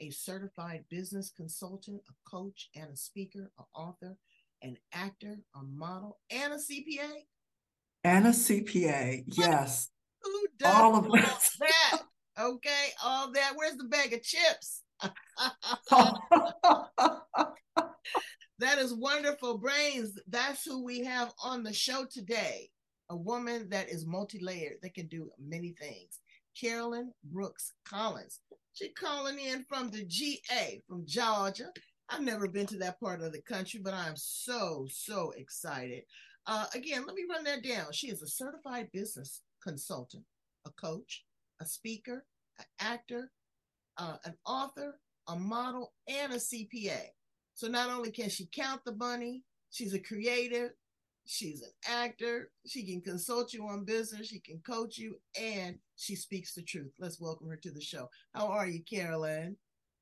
a certified business consultant, a coach, and a speaker, an author, an actor, a model, and a CPA. And a CPA, yes. Who does all of that? Okay, all that. Where's the bag of chips? that is wonderful. Brains, that's who we have on the show today. A woman that is multi layered, that can do many things. Carolyn Brooks Collins. She's calling in from the GA, from Georgia. I've never been to that part of the country, but I'm so, so excited. Uh, again, let me run that down. She is a certified business consultant, a coach, a speaker, an actor, uh, an author, a model, and a CPA. So not only can she count the money, she's a creative, she's an actor, she can consult you on business, she can coach you, and she speaks the truth. Let's welcome her to the show. How are you, Carolyn?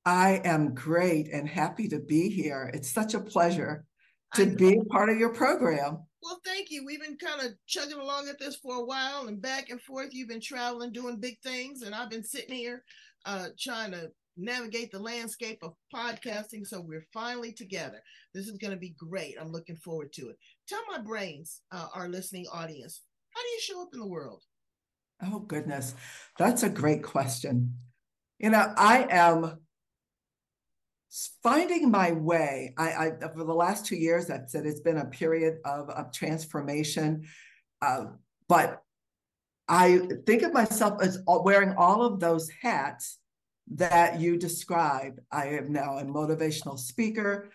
I am great and happy to be here. It's such a pleasure to be a part of your program. Well, thank you. We've been kind of chugging along at this for a while and back and forth. You've been traveling, doing big things, and I've been sitting here uh, trying to navigate the landscape of podcasting. So we're finally together. This is going to be great. I'm looking forward to it. Tell my brains, uh, our listening audience, how do you show up in the world? Oh, goodness. That's a great question. You know, I am finding my way I, I for the last two years i've said it's been a period of, of transformation uh, but i think of myself as wearing all of those hats that you described i am now a motivational speaker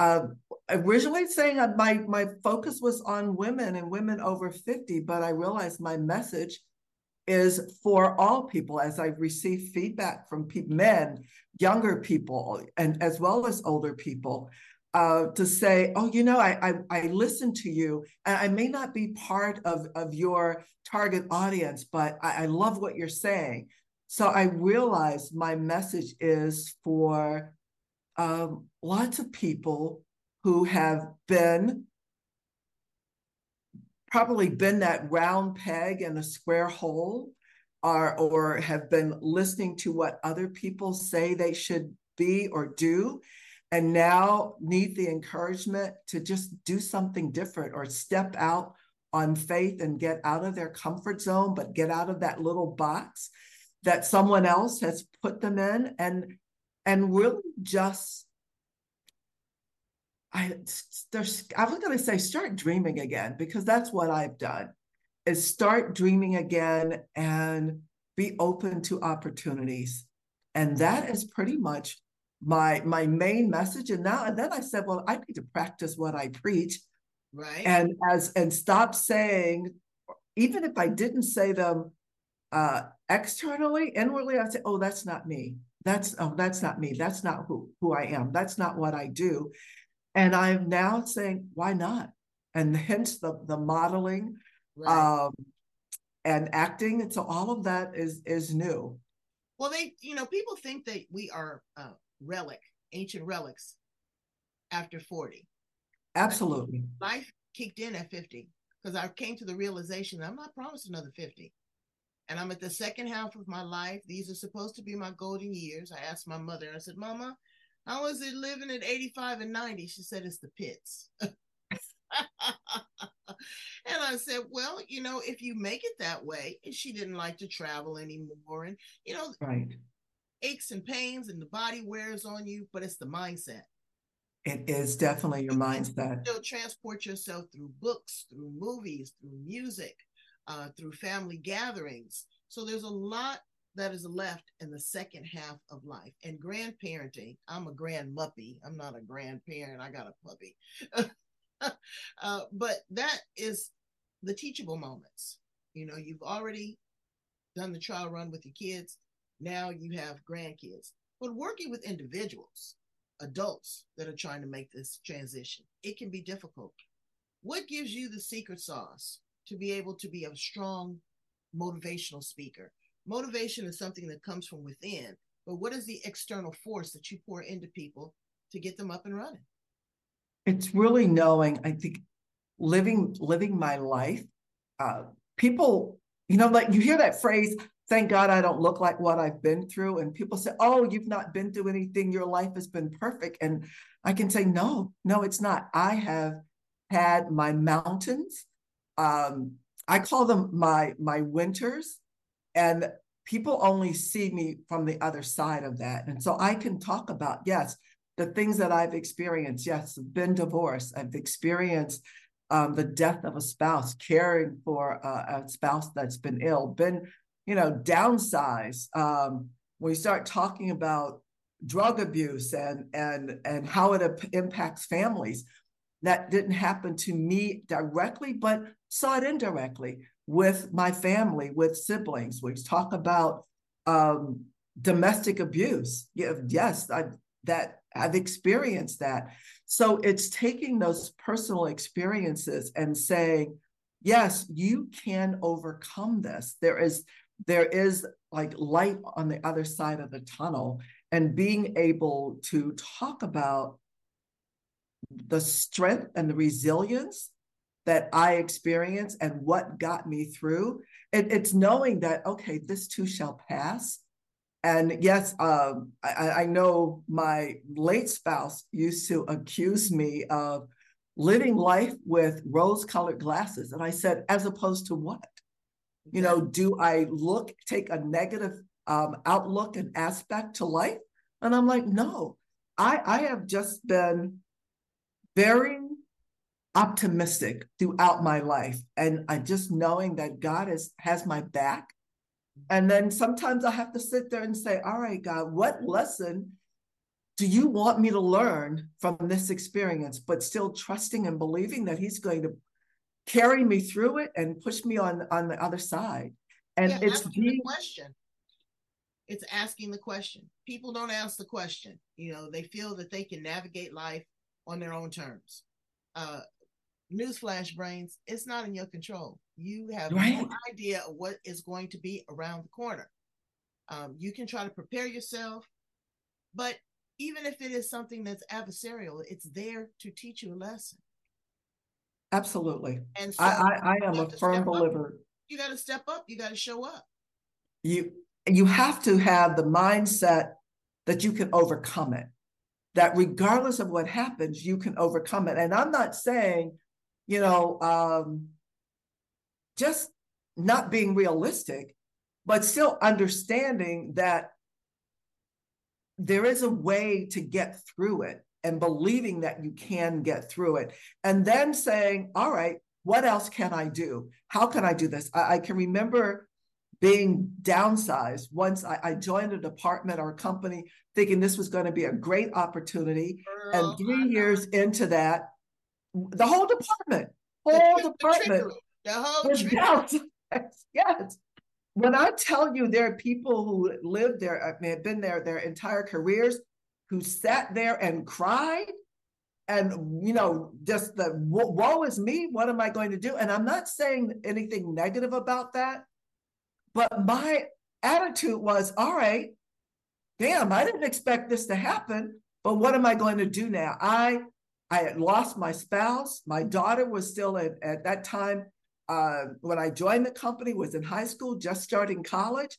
uh, originally saying my my focus was on women and women over 50 but i realized my message is for all people as I've received feedback from pe- men, younger people, and as well as older people. Uh, to say, oh, you know, I, I I listen to you, and I may not be part of of your target audience, but I, I love what you're saying. So I realized my message is for um, lots of people who have been probably been that round peg in a square hole or, or have been listening to what other people say they should be or do and now need the encouragement to just do something different or step out on faith and get out of their comfort zone but get out of that little box that someone else has put them in and and really just I there's I was going to say start dreaming again because that's what I've done is start dreaming again and be open to opportunities. And that is pretty much my my main message. And now and then I said, well, I need to practice what I preach. Right. And as and stop saying, even if I didn't say them uh externally, inwardly, I'd say, oh, that's not me. That's oh, that's not me. That's not who who I am. That's not what I do. And I'm now saying, why not? And hence the the modeling right. um, and acting. And so all of that is is new. Well, they, you know, people think that we are uh, relic, ancient relics after 40. Absolutely. Life kicked in at 50 because I came to the realization I'm not promised another 50. And I'm at the second half of my life. These are supposed to be my golden years. I asked my mother, I said, Mama, how is it living at 85 and 90? She said, It's the pits. and I said, Well, you know, if you make it that way, and she didn't like to travel anymore, and you know, right. aches and pains and the body wears on you, but it's the mindset. It is definitely your you mindset. Still transport yourself through books, through movies, through music, uh, through family gatherings. So there's a lot that is left in the second half of life. And grandparenting, I'm a grand muppy. I'm not a grandparent. I got a puppy. uh, but that is the teachable moments. You know, you've already done the trial run with your kids. Now you have grandkids. But working with individuals, adults that are trying to make this transition, it can be difficult. What gives you the secret sauce to be able to be a strong motivational speaker? Motivation is something that comes from within, but what is the external force that you pour into people to get them up and running? It's really knowing, I think, living living my life. Uh, people, you know, like you hear that phrase, thank God I don't look like what I've been through. And people say, oh, you've not been through anything. Your life has been perfect. And I can say, no, no, it's not. I have had my mountains. Um, I call them my my winters. And people only see me from the other side of that. And so I can talk about, yes, the things that I've experienced. Yes, been divorced. I've experienced um, the death of a spouse, caring for a, a, spouse that's been ill, been, you know, downsized. Um, when we start talking about drug abuse and and and how it impacts families, that didn't happen to me directly, but saw it indirectly with my family, with siblings. We talk about um, domestic abuse. Yes, I, that I've experienced that. So it's taking those personal experiences and saying, yes, you can overcome this. There is there is like light on the other side of the tunnel and being able to talk about the strength and the resilience that I experienced and what got me through. It, it's knowing that, okay, this too shall pass. And yes, um, I, I know my late spouse used to accuse me of living life with rose colored glasses. And I said, as opposed to what? You know, do I look, take a negative um, outlook and aspect to life? And I'm like, no, I, I have just been very optimistic throughout my life and I just knowing that God is has my back. And then sometimes I have to sit there and say, all right, God, what lesson do you want me to learn from this experience? But still trusting and believing that He's going to carry me through it and push me on on the other side. And yeah, it's the question. It's asking the question. People don't ask the question. You know, they feel that they can navigate life on their own terms. Uh, newsflash brains, it's not in your control. You have right. no idea of what is going to be around the corner. Um, you can try to prepare yourself, but even if it is something that's adversarial, it's there to teach you a lesson. Absolutely. And so I, I, I am a firm believer. Up. You got to step up. You got to show up. You you have to have the mindset that you can overcome it. That regardless of what happens, you can overcome it. And I'm not saying you know, um, just not being realistic, but still understanding that there is a way to get through it and believing that you can get through it. And then saying, all right, what else can I do? How can I do this? I, I can remember being downsized once I, I, joined a department or a company thinking this was going to be a great opportunity. Girl, and three years into that, the whole department, whole the, department, the, whole was Yes. When I tell you there are people who lived there, I mean, have been there their entire careers, who sat there and cried, and you know, just the woe is me. What am I going to do? And I'm not saying anything negative about that, but my attitude was, all right, damn, I didn't expect this to happen, but what am I going to do now? I I had lost my spouse. My daughter was still at, at that time, uh, when I joined the company, was in high school, just starting college.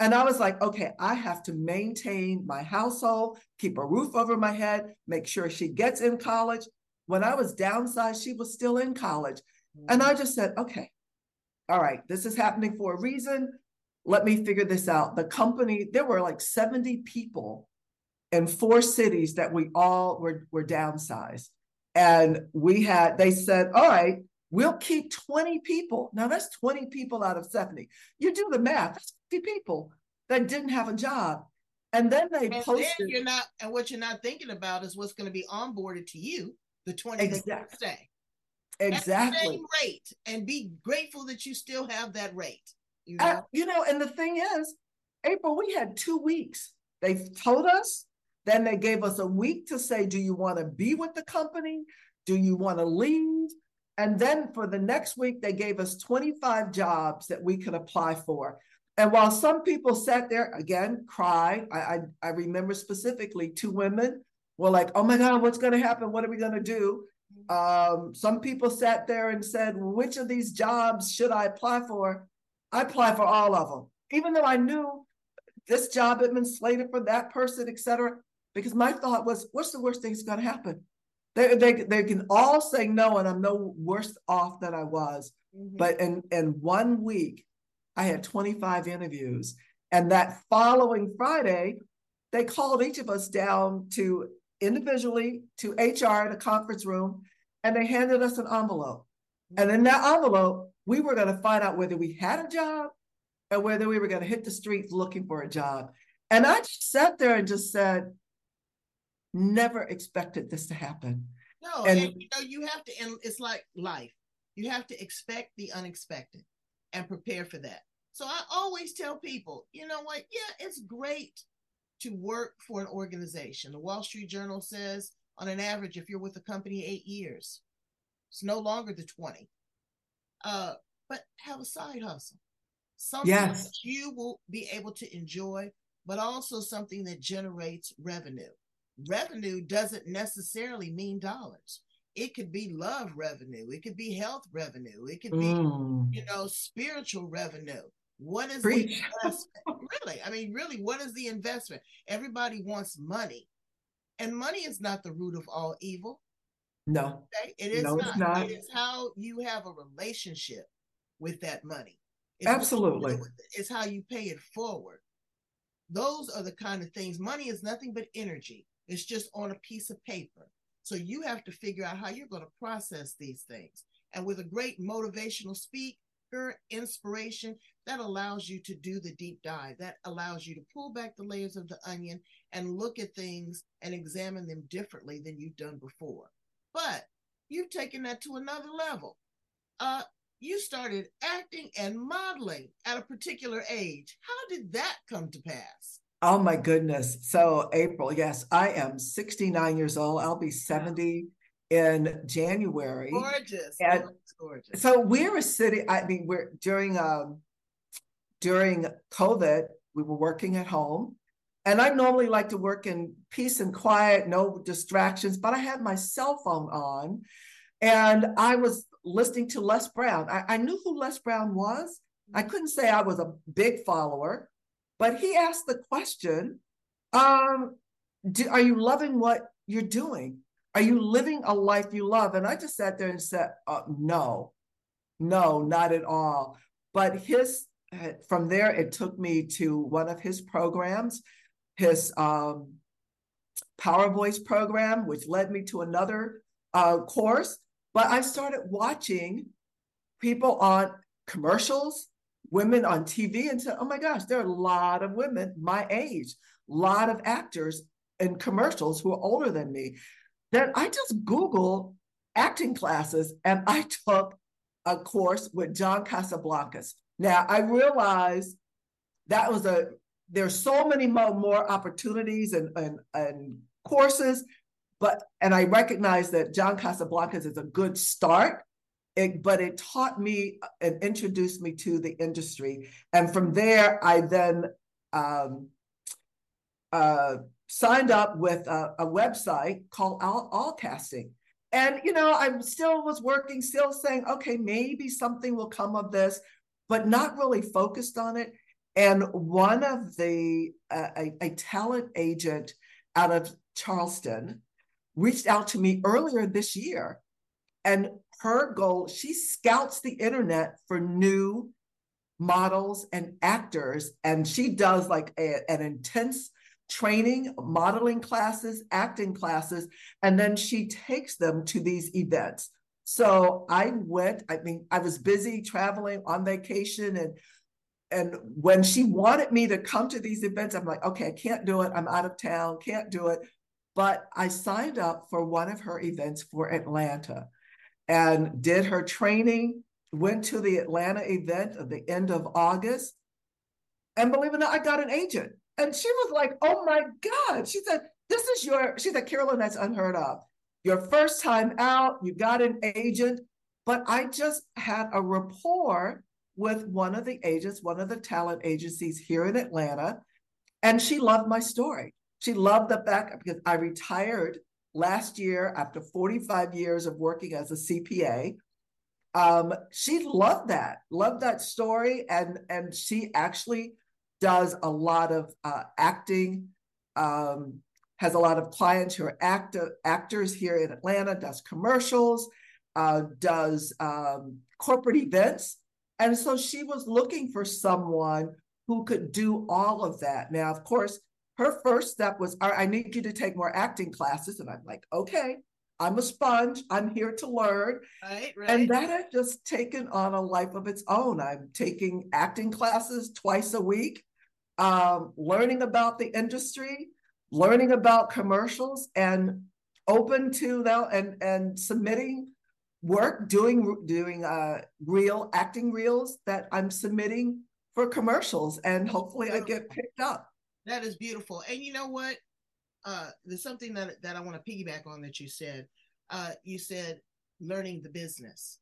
And I was like, okay, I have to maintain my household, keep a roof over my head, make sure she gets in college. When I was downsized, she was still in college. And I just said, okay, all right, this is happening for a reason. Let me figure this out. The company, there were like 70 people in four cities that we all were, were downsized. And we had, they said, all right, we'll keep 20 people. Now that's 20 people out of 70. You do the math, that's 50 people that didn't have a job. And then they and posted. Then you're not, and what you're not thinking about is what's going to be onboarded to you, the 20 exactly. stay. Exactly. same rate, and be grateful that you still have that rate. You know? Uh, you know, and the thing is, April, we had two weeks. They told us, then they gave us a week to say, do you want to be with the company? Do you want to leave? And then for the next week, they gave us 25 jobs that we could apply for. And while some people sat there again, cried, I, I, I remember specifically two women were like, oh my God, what's going to happen? What are we going to do? Um, some people sat there and said, which of these jobs should I apply for? I applied for all of them, even though I knew this job had been slated for that person, et cetera, because my thought was, what's the worst thing that's going to happen? They, they, they can all say no, and I'm no worse off than I was. Mm-hmm. But in, in one week, I had 25 interviews. And that following Friday, they called each of us down to individually to HR in a conference room, and they handed us an envelope. And in that envelope, we were going to find out whether we had a job or whether we were going to hit the streets looking for a job. And I just sat there and just said, never expected this to happen. No, and, and you know, you have to, and it's like life. You have to expect the unexpected and prepare for that. So I always tell people, you know what? Yeah, it's great to work for an organization. The Wall Street Journal says, on an average, if you're with a company eight years, it's no longer the 20. Uh, but have a side hustle. Something yes. that you will be able to enjoy, but also something that generates revenue revenue doesn't necessarily mean dollars. It could be love revenue. It could be health revenue. It could be, mm. you know, spiritual revenue. What is Preach. the investment? really? I mean, really, what is the investment? Everybody wants money. And money is not the root of all evil. No. Okay? It is no, not. It's not. It is how you have a relationship with that money. It's Absolutely. It. It's how you pay it forward. Those are the kind of things. Money is nothing but energy. It's just on a piece of paper. So you have to figure out how you're going to process these things. And with a great motivational speaker, inspiration, that allows you to do the deep dive. That allows you to pull back the layers of the onion and look at things and examine them differently than you've done before. But you've taken that to another level. Uh, you started acting and modeling at a particular age. How did that come to pass? Oh my goodness. So, April, yes, I am 69 years old. I'll be 70 in January. Gorgeous. And gorgeous. So we're a city, I mean, we're during um during COVID, we were working at home. And I normally like to work in peace and quiet, no distractions, but I had my cell phone on and I was listening to Les Brown. I, I knew who Les Brown was. I couldn't say I was a big follower, but he asked the question um, do, Are you loving what you're doing? Are you living a life you love? And I just sat there and said, uh, No, no, not at all. But his, from there, it took me to one of his programs, his um, Power Voice program, which led me to another uh, course. But I started watching people on commercials women on TV and said, oh my gosh, there are a lot of women my age, a lot of actors in commercials who are older than me. Then I just Googled acting classes and I took a course with John Casablancas. Now I realized that was a there's so many more, more opportunities and, and, and courses, but and I recognize that John Casablancas is a good start it, but it taught me and introduced me to the industry. And from there, I then um, uh, signed up with a, a website called All, All Casting. And, you know, I still was working, still saying, okay, maybe something will come of this, but not really focused on it. And one of the, uh, a, a talent agent out of Charleston reached out to me earlier this year and her goal, she scouts the internet for new models and actors. And she does like a, an intense training, modeling classes, acting classes, and then she takes them to these events. So I went, I mean, I was busy traveling on vacation and and when she wanted me to come to these events, I'm like, okay, I can't do it. I'm out of town, can't do it. But I signed up for one of her events for Atlanta and did her training, went to the Atlanta event at the end of August. And believe it or not, I got an agent. And she was like, oh my God. She said, this is your, she said, Carolyn, that's unheard of. Your first time out, you got an agent. But I just had a rapport with one of the agents, one of the talent agencies here in Atlanta. And she loved my story. She loved the fact because I retired last year after 45 years of working as a CPA. Um, she loved that, loved that story, and and she actually does a lot of uh, acting. Um, has a lot of clients who are actor, actors here in Atlanta. Does commercials, uh, does um, corporate events, and so she was looking for someone who could do all of that. Now, of course, her first step was, I need you to take more acting classes. And I'm like, okay, I'm a sponge. I'm here to learn. Right, right. And that had just taken on a life of its own. I'm taking acting classes twice a week, um, learning about the industry, learning about commercials, and open to now and and submitting work, doing doing uh, real acting reels that I'm submitting for commercials, and hopefully I get picked up. That is beautiful. And you know what? Uh, there's something that, that I want to piggyback on that you said. Uh, you said learning the business.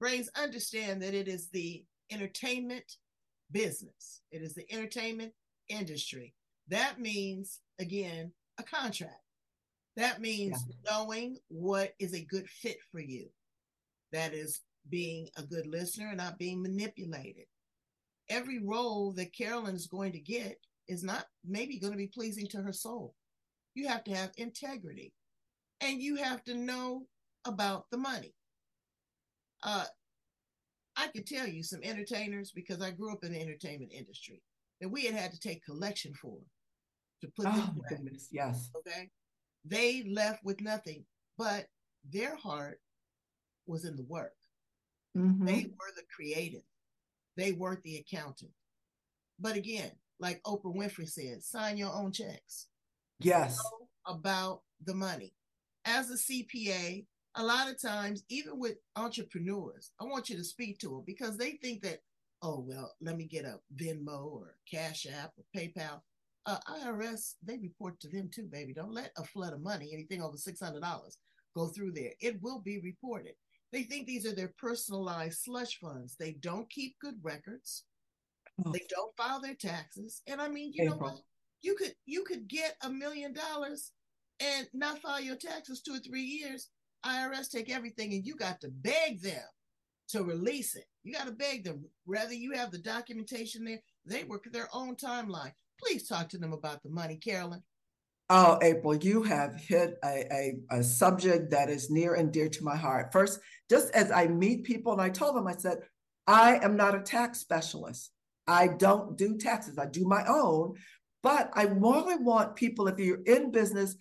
Brains understand that it is the entertainment business, it is the entertainment industry. That means, again, a contract. That means yeah. knowing what is a good fit for you. That is being a good listener and not being manipulated. Every role that Carolyn is going to get is not maybe going to be pleasing to her soul. You have to have integrity and you have to know about the money. Uh, I could tell you some entertainers because I grew up in the entertainment industry that we had had to take collection for to put oh, goodness, yes. Okay. They left with nothing, but their heart was in the work. Mm-hmm. They were the creative. They weren't the accountant. But again, like Oprah Winfrey said, sign your own checks. Yes. Know about the money. As a CPA, a lot of times, even with entrepreneurs, I want you to speak to them because they think that, oh, well, let me get a Venmo or Cash App or PayPal. Uh, IRS, they report to them too, baby. Don't let a flood of money, anything over $600, go through there. It will be reported. They think these are their personalized slush funds. They don't keep good records. Oh. They don't file their taxes. And I mean, you April. know what? You could you could get a million dollars and not file your taxes two or three years. IRS take everything and you got to beg them to release it. You got to beg them. Whether you have the documentation there, they work their own timeline. Please talk to them about the money, Carolyn. Oh, April, you have hit a, a, a, subject that is near and dear to my heart. First, just as I meet people, and I told them, I said, I am not a tax specialist. I don't do taxes, I do my own. But I really want people, if you're in business,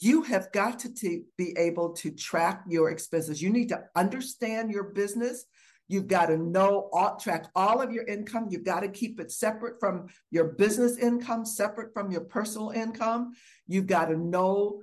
you have got to t- be able to track your expenses. You need to understand your business. You've got to know, all, track all of your income. You've got to keep it separate from your business income, separate from your personal income. You've got to know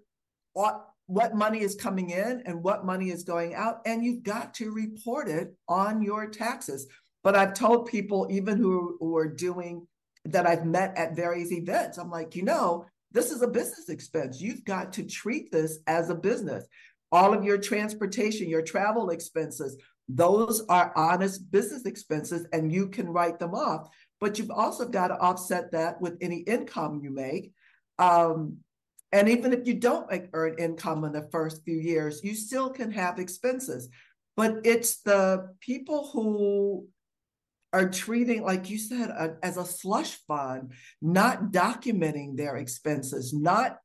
what, what money is coming in and what money is going out. And you've got to report it on your taxes. But I've told people, even who, who are doing that I've met at various events, I'm like, you know, this is a business expense. You've got to treat this as a business. All of your transportation, your travel expenses, those are honest business expenses and you can write them off. But you've also got to offset that with any income you make. Um, and even if you don't make, earn income in the first few years, you still can have expenses. But it's the people who are treating, like you said, a, as a slush fund, not documenting their expenses, not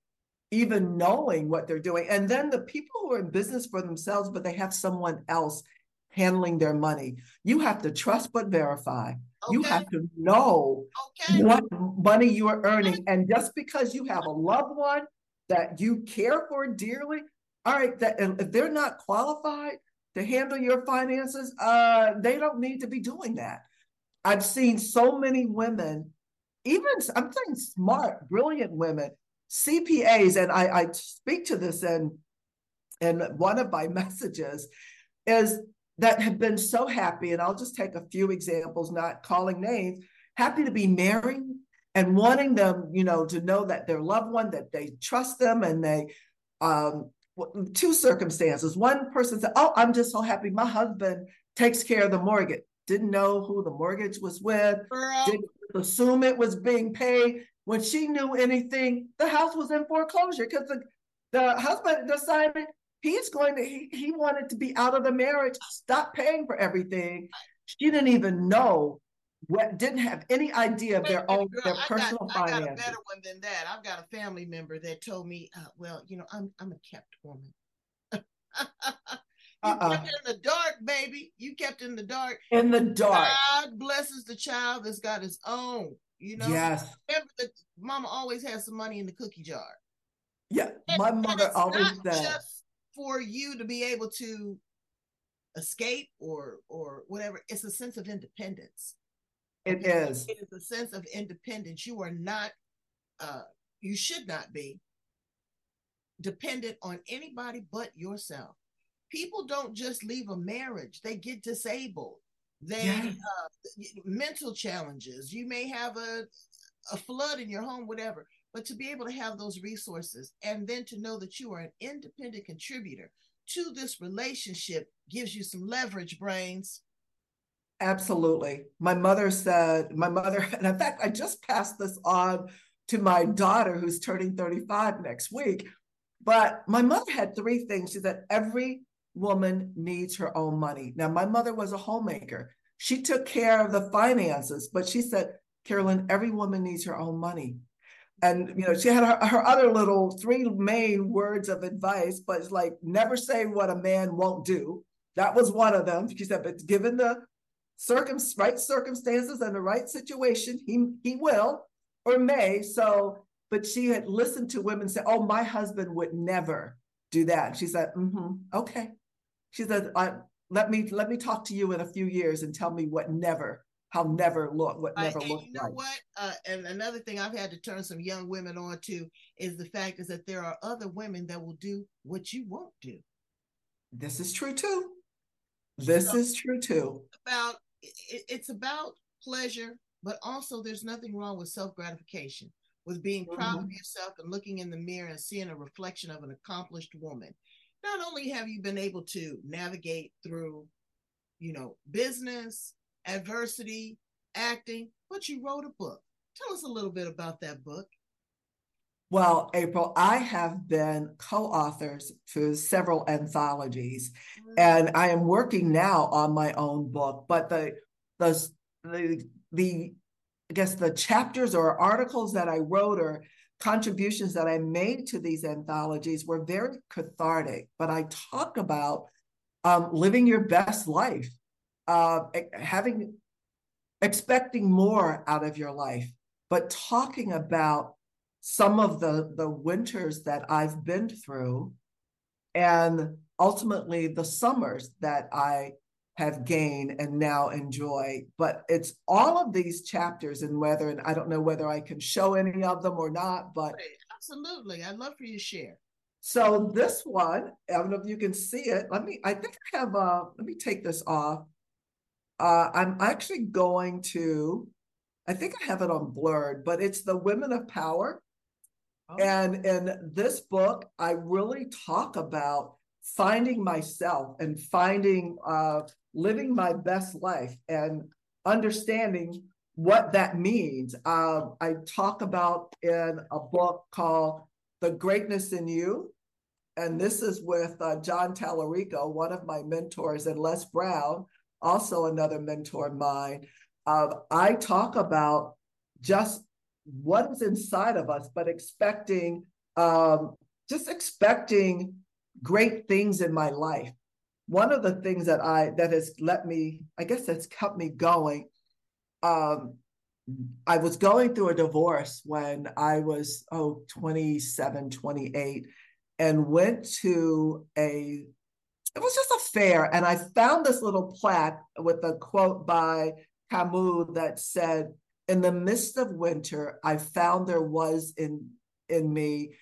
even knowing what they're doing. And then the people who are in business for themselves, but they have someone else handling their money. You have to trust but verify. Okay. You have to know okay. what money you are earning. And just because you have a loved one that you care for dearly, all right, that if they're not qualified to handle your finances, uh, they don't need to be doing that. I've seen so many women, even I'm saying smart, brilliant women, CPAs, and I, I speak to this in in one of my messages, is that have been so happy, and I'll just take a few examples, not calling names, happy to be married and wanting them, you know, to know that their loved one, that they trust them and they um two circumstances. One person said, Oh, I'm just so happy my husband takes care of the mortgage. Didn't know who the mortgage was with, Girl. didn't assume it was being paid. When she knew anything, the house was in foreclosure because the, the husband decided he's going to, he, he wanted to be out of the marriage, stop paying for everything. She didn't even know what didn't have any idea of their own girl, their personal got, finances. I got a better one than that. I've got a family member that told me, uh, "Well, you know, I'm I'm a kept woman." you uh-uh. kept in the dark, baby. You kept in the dark. In the dark. God blesses the child that's got his own. You know. Yes. Remember that mama always has some money in the cookie jar. Yeah, and, my mother always said. Just for you to be able to escape or or whatever, it's a sense of independence it is. It is a sense of independence. You are not, uh, you should not be dependent on anybody but yourself. People don't just leave a marriage, they get disabled. They yes. uh, mental challenges. You may have a a flood in your home, whatever. But to be able to have those resources and then to know that you are an independent contributor to this relationship gives you some leverage, brains. Absolutely. My mother said, my mother, and in fact, I just passed this on to my daughter who's turning 35 next week. But my mother had three things. She said, every woman needs her own money. Now, my mother was a homemaker. She took care of the finances, but she said, Carolyn, every woman needs her own money. And you know, she had her, her other little three main words of advice, but it's like never say what a man won't do. That was one of them. She said, but given the circum right circumstances and the right situation, he he will or may. So, but she had listened to women say, "Oh, my husband would never do that." She said, mm-hmm, "Okay." She said, "Let me let me talk to you in a few years and tell me what never." How never look what never uh, looked you know like. what? Uh, and another thing I've had to turn some young women on to is the fact is that there are other women that will do what you won't do. This is true too. This so, is true too. About it, it's about pleasure, but also there's nothing wrong with self gratification, with being proud mm-hmm. of yourself and looking in the mirror and seeing a reflection of an accomplished woman. Not only have you been able to navigate through, you know, business, adversity, acting, but you wrote a book. Tell us a little bit about that book. Well, April, I have been co authors to several anthologies, mm-hmm. and I am working now on my own book. But the, the, the, the, I guess the chapters or articles that I wrote or contributions that I made to these anthologies were very cathartic. But I talk about um, living your best life, uh, having, expecting more out of your life, but talking about some of the the winters that I've been through and ultimately the summers that I have gained and now enjoy. But it's all of these chapters and whether, and I don't know whether I can show any of them or not, but absolutely. I'd love for you to share. So this one, I don't know if you can see it. Let me, I think I have uh let me take this off. Uh I'm actually going to, I think I have it on blurred, but it's the women of power Oh. And in this book, I really talk about finding myself and finding uh, living my best life and understanding what that means. Uh, I talk about in a book called The Greatness in You. And this is with uh, John Tallarico, one of my mentors, and Les Brown, also another mentor of mine. Uh, I talk about just what is inside of us, but expecting, um, just expecting great things in my life. One of the things that I that has let me, I guess that's kept me going. Um, I was going through a divorce when I was oh 27, 28, and went to a it was just a fair, and I found this little plaque with a quote by Camus that said, in the midst of winter, I found there was in in me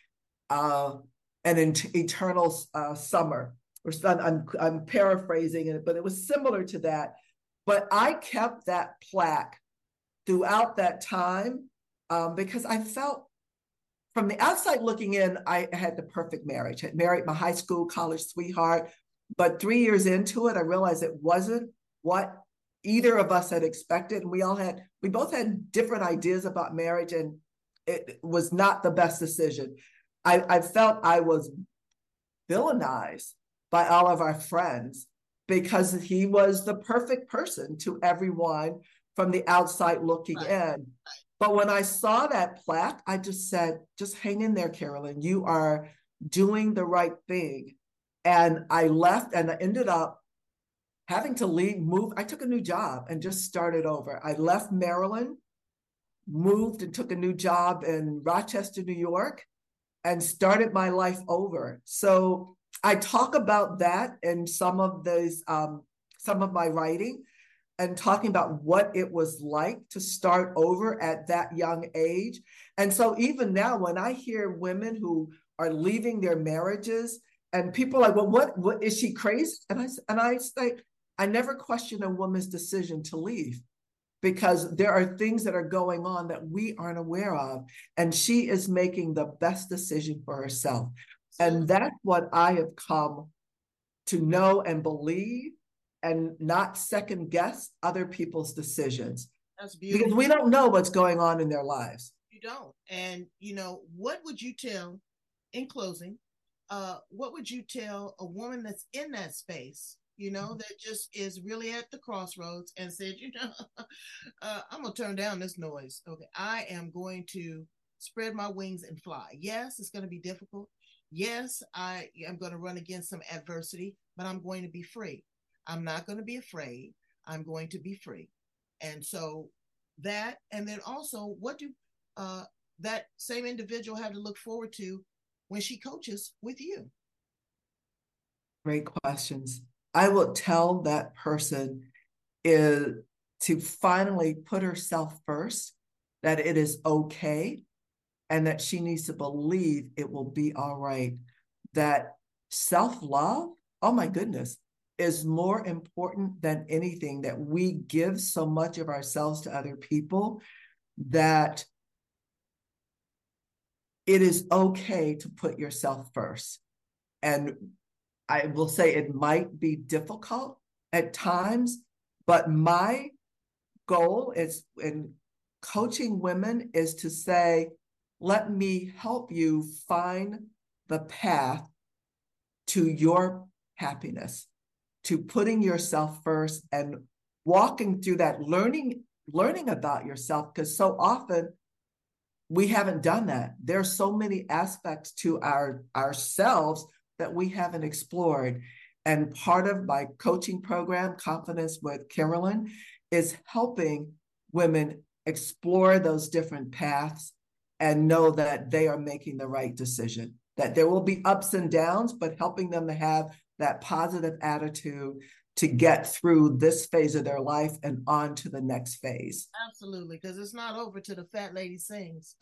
uh, an eternal uh, summer. Or I'm, I'm paraphrasing it, but it was similar to that. But I kept that plaque throughout that time um, because I felt from the outside looking in, I had the perfect marriage. I had married my high school, college sweetheart. But three years into it, I realized it wasn't what either of us had expected. And we all had, we both had different ideas about marriage, and it was not the best decision. I, I felt I was villainized by all of our friends because he was the perfect person to everyone from the outside looking right. in. But when I saw that plaque, I just said, just hang in there, Carolyn. You are doing the right thing. And I left and I ended up having to leave, move. I took a new job and just started over. I left Maryland, moved and took a new job in Rochester, New York, and started my life over. So I talk about that in some of those, um, some of my writing and talking about what it was like to start over at that young age. And so even now, when I hear women who are leaving their marriages and people are like, well, what, what is she crazy? And I, and I say, I never question a woman's decision to leave because there are things that are going on that we aren't aware of. And she is making the best decision for herself. And that's what I have come to know and believe and not second guess other people's decisions. That's beautiful. Because we don't know what's going on in their lives. You don't. And, you know, what would you tell, in closing, uh, what would you tell a woman that's in that space, you know, mm-hmm. that just is really at the crossroads and said, you know, uh, I'm going to turn down this noise. Okay. I am going to spread my wings and fly. Yes, it's going to be difficult. Yes, I am going to run against some adversity, but I'm going to be free. I'm not going to be afraid. I'm going to be free. And so that, and then also, what do uh, that same individual have to look forward to when she coaches with you? Great questions. I will tell that person is to finally put herself first, that it is okay, and that she needs to believe it will be all right. That self love, oh my goodness, is more important than anything that we give so much of ourselves to other people that it is okay to put yourself first. And I will say it might be difficult at times, but my goal is in coaching women is to say, let me help you find the path to your happiness to putting yourself first and walking through that learning learning about yourself because so often we haven't done that. There's so many aspects to our ourselves that we haven't explored. And part of my coaching program confidence with carolyn is helping women explore those different paths and know that they are making the right decision that there will be ups and downs but helping them to have that positive attitude to get through this phase of their life and on to the next phase. Absolutely, because it's not over till the fat lady sings.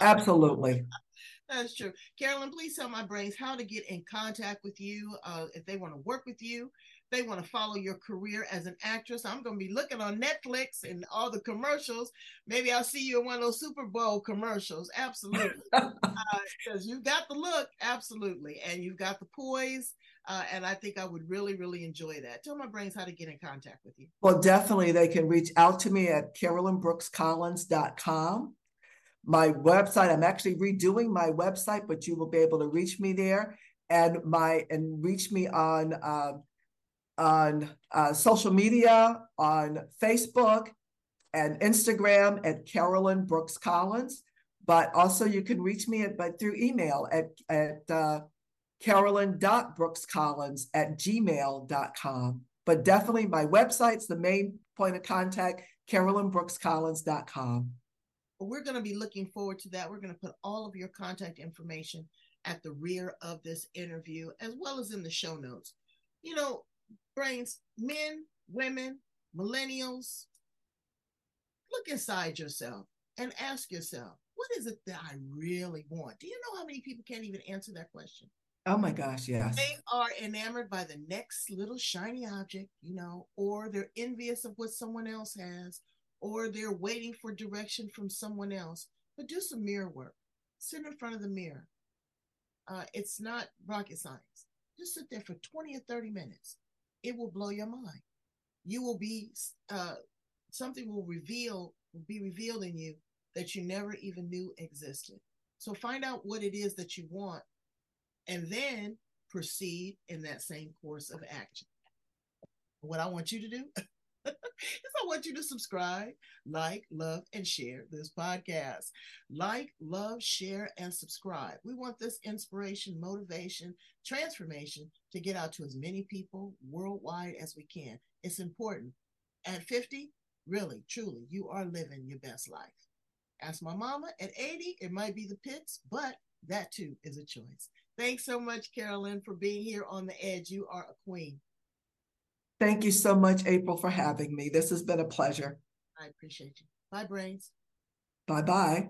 Absolutely. That's true. Carolyn, please tell my brains how to get in contact with you uh, if they want to work with you, they want to follow your career as an actress. I'm going to be looking on Netflix and all the commercials. Maybe I'll see you in one of those Super Bowl commercials. Absolutely. Because uh, you got the look. Absolutely. And you've got the poise uh, and I think I would really, really enjoy that. Tell my brains how to get in contact with you. Well, definitely they can reach out to me at carolynbrookscollins.com. My website, I'm actually redoing my website, but you will be able to reach me there and my and reach me on uh, on uh, social media, on Facebook and Instagram at Carolyn Brooks Collins. But also you can reach me at, but through email at, at uh, carolyn.brookscollins at gmail.com. But definitely my website's the main point of contact, carolynbrookscollins.com. Well, we're going to be looking forward to that. We're going to put all of your contact information at the rear of this interview, as well as in the show notes. You know, brains, men, women, millennials, look inside yourself and ask yourself, what is it that I really want? Do you know how many people can't even answer that question? Oh my gosh, yes. They are enamored by the next little shiny object, you know, or they're envious of what someone else has, or they're waiting for direction from someone else. But do some mirror work. Sit in front of the mirror. Uh, it's not rocket science. Just sit there for 20 or 30 minutes. It will blow your mind. You will be, uh, something will reveal, will be revealed in you that you never even knew existed. So find out what it is that you want and then proceed in that same course of action. What I want you to do is I want you to subscribe, like, love, and share this podcast. Like, love, share, and subscribe. We want this inspiration, motivation, transformation to get out to as many people worldwide as we can. It's important. At 50, really, truly, you are living your best life. Ask my mama at 80, it might be the pits, but that too is a choice. Thanks so much, Carolyn, for being here on the edge. You are a queen. Thank you so much, April, for having me. This has been a pleasure. I appreciate you. Bye, Brains. Bye bye.